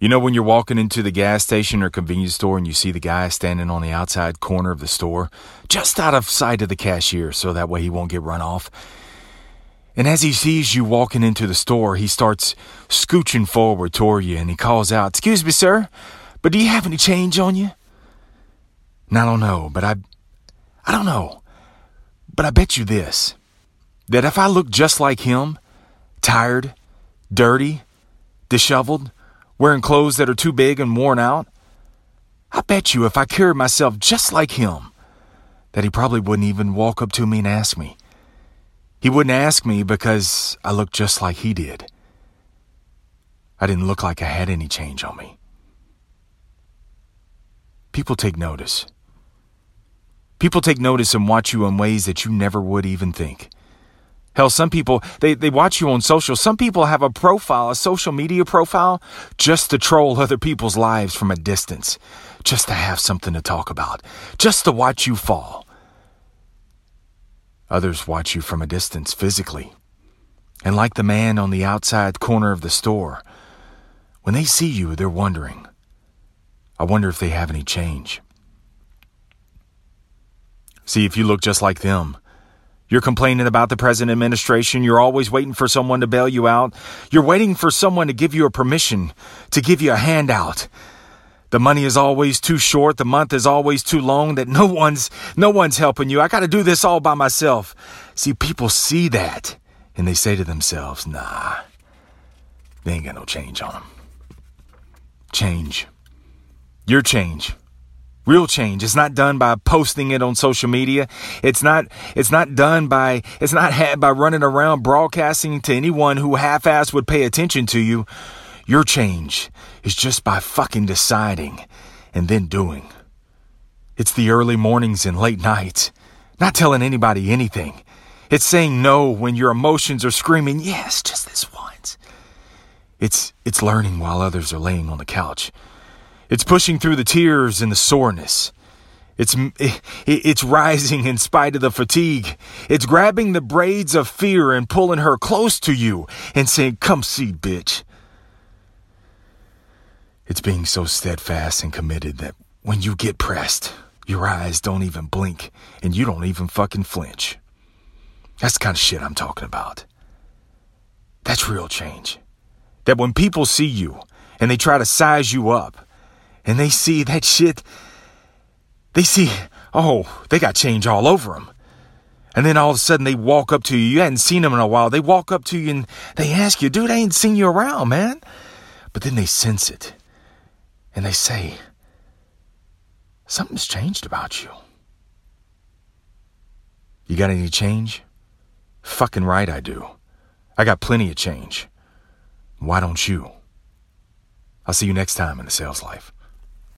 You know when you're walking into the gas station or convenience store and you see the guy standing on the outside corner of the store, just out of sight of the cashier so that way he won't get run off? And as he sees you walking into the store, he starts scooching forward toward you and he calls out, Excuse me, sir, but do you have any change on you? And I don't know, but I, I don't know. But I bet you this that if I look just like him, tired, dirty, disheveled, wearing clothes that are too big and worn out, I bet you if I carried myself just like him, that he probably wouldn't even walk up to me and ask me. He wouldn't ask me because I looked just like he did. I didn't look like I had any change on me. People take notice. People take notice and watch you in ways that you never would even think. Hell, some people, they, they watch you on social. Some people have a profile, a social media profile, just to troll other people's lives from a distance, just to have something to talk about, just to watch you fall. Others watch you from a distance physically. And like the man on the outside corner of the store, when they see you, they're wondering, I wonder if they have any change. See if you look just like them. You're complaining about the present administration. You're always waiting for someone to bail you out. You're waiting for someone to give you a permission, to give you a handout. The money is always too short. The month is always too long that no one's, no one's helping you. I got to do this all by myself. See, people see that and they say to themselves, nah, they ain't got no change on them. Change. Your change Real change. It's not done by posting it on social media. It's not, it's not done by, it's not had by running around broadcasting to anyone who half-ass would pay attention to you. Your change is just by fucking deciding and then doing. It's the early mornings and late nights. Not telling anybody anything. It's saying no when your emotions are screaming, yes, just this once. It's, it's learning while others are laying on the couch. It's pushing through the tears and the soreness. It's, eh, it's rising in spite of the fatigue. It's grabbing the braids of fear and pulling her close to you and saying, Come see, bitch. It's being so steadfast and committed that when you get pressed, your eyes don't even blink and you don't even fucking flinch. That's the kind of shit I'm talking about. That's real change. That when people see you and they try to size you up, and they see that shit, they see, oh, they got change all over them. And then all of a sudden they walk up to you. You hadn't seen them in a while. They walk up to you and they ask you, dude, I ain't seen you around, man. But then they sense it. And they say, something's changed about you. You got any change? Fucking right I do. I got plenty of change. Why don't you? I'll see you next time in the sales life.